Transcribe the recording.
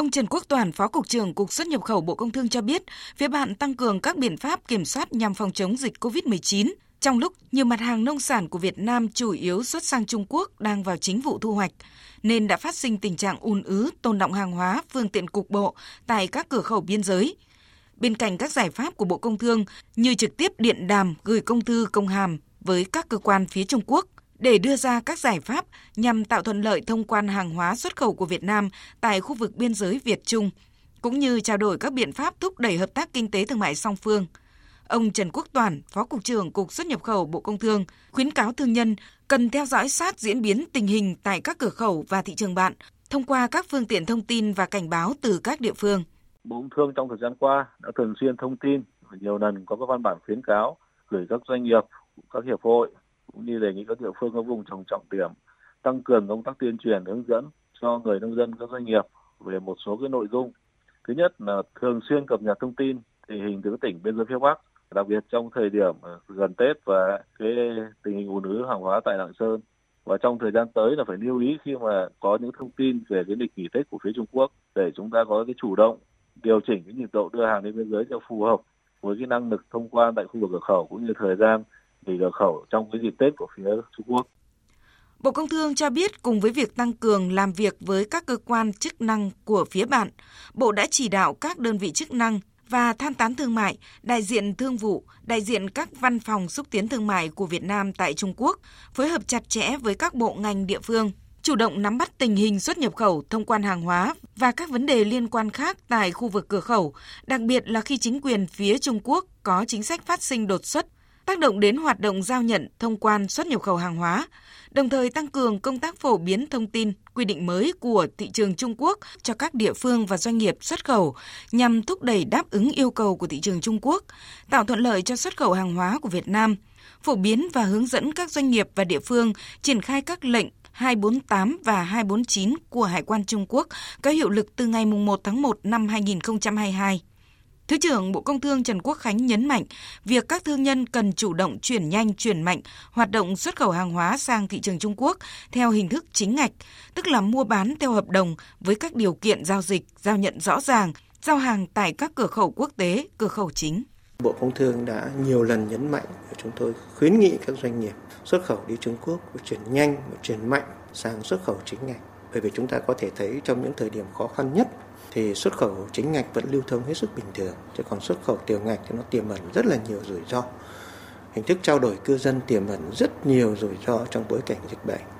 Ông Trần Quốc Toàn, Phó Cục trưởng Cục xuất nhập khẩu Bộ Công Thương cho biết, phía bạn tăng cường các biện pháp kiểm soát nhằm phòng chống dịch COVID-19. Trong lúc nhiều mặt hàng nông sản của Việt Nam chủ yếu xuất sang Trung Quốc đang vào chính vụ thu hoạch, nên đã phát sinh tình trạng ùn ứ tồn động hàng hóa, phương tiện cục bộ tại các cửa khẩu biên giới. Bên cạnh các giải pháp của Bộ Công Thương như trực tiếp điện đàm gửi công thư công hàm với các cơ quan phía Trung Quốc để đưa ra các giải pháp nhằm tạo thuận lợi thông quan hàng hóa xuất khẩu của Việt Nam tại khu vực biên giới Việt Trung, cũng như trao đổi các biện pháp thúc đẩy hợp tác kinh tế thương mại song phương. Ông Trần Quốc Toàn, Phó Cục trưởng Cục xuất nhập khẩu Bộ Công Thương, khuyến cáo thương nhân cần theo dõi sát diễn biến tình hình tại các cửa khẩu và thị trường bạn thông qua các phương tiện thông tin và cảnh báo từ các địa phương. Bộ Công Thương trong thời gian qua đã thường xuyên thông tin và nhiều lần có các văn bản khuyến cáo gửi các doanh nghiệp, các hiệp hội cũng như đề nghị các địa phương có vùng trồng trọng điểm tăng cường công tác tuyên truyền hướng dẫn cho người nông dân các doanh nghiệp về một số cái nội dung. Thứ nhất là thường xuyên cập nhật thông tin tình hình từ các tỉnh biên giới phía Bắc, đặc biệt trong thời điểm ờ, gần Tết và cái tình hình ùn ứ hàng hóa tại Lạng Sơn. Và trong thời gian tới là phải lưu ý khi mà có những thông tin về cái lịch nghỉ Tết của phía Trung Quốc để chúng ta có cái chủ động điều chỉnh cái nhịp độ đưa hàng đến biên giới cho phù hợp với cái năng lực thông quan tại khu vực cửa khẩu cũng như thời gian nghỉ cửa khẩu trong cái dịp Tết của phía Trung Quốc. Bộ Công Thương cho biết cùng với việc tăng cường làm việc với các cơ quan chức năng của phía bạn, Bộ đã chỉ đạo các đơn vị chức năng và tham tán thương mại, đại diện thương vụ, đại diện các văn phòng xúc tiến thương mại của Việt Nam tại Trung Quốc phối hợp chặt chẽ với các bộ ngành địa phương chủ động nắm bắt tình hình xuất nhập khẩu, thông quan hàng hóa và các vấn đề liên quan khác tại khu vực cửa khẩu, đặc biệt là khi chính quyền phía Trung Quốc có chính sách phát sinh đột xuất, tác động đến hoạt động giao nhận, thông quan xuất nhập khẩu hàng hóa, đồng thời tăng cường công tác phổ biến thông tin, quy định mới của thị trường Trung Quốc cho các địa phương và doanh nghiệp xuất khẩu nhằm thúc đẩy đáp ứng yêu cầu của thị trường Trung Quốc, tạo thuận lợi cho xuất khẩu hàng hóa của Việt Nam, phổ biến và hướng dẫn các doanh nghiệp và địa phương triển khai các lệnh 248 và 249 của Hải quan Trung Quốc có hiệu lực từ ngày 1 tháng 1 năm 2022. Thứ trưởng Bộ Công Thương Trần Quốc Khánh nhấn mạnh việc các thương nhân cần chủ động chuyển nhanh, chuyển mạnh hoạt động xuất khẩu hàng hóa sang thị trường Trung Quốc theo hình thức chính ngạch, tức là mua bán theo hợp đồng với các điều kiện giao dịch, giao nhận rõ ràng, giao hàng tại các cửa khẩu quốc tế, cửa khẩu chính. Bộ Công Thương đã nhiều lần nhấn mạnh và chúng tôi khuyến nghị các doanh nghiệp xuất khẩu đi Trung Quốc chuyển nhanh và chuyển mạnh sang xuất khẩu chính ngạch. Bởi vì chúng ta có thể thấy trong những thời điểm khó khăn nhất thì xuất khẩu chính ngạch vẫn lưu thông hết sức bình thường, chứ còn xuất khẩu tiểu ngạch thì nó tiềm ẩn rất là nhiều rủi ro. Hình thức trao đổi cư dân tiềm ẩn rất nhiều rủi ro trong bối cảnh dịch bệnh.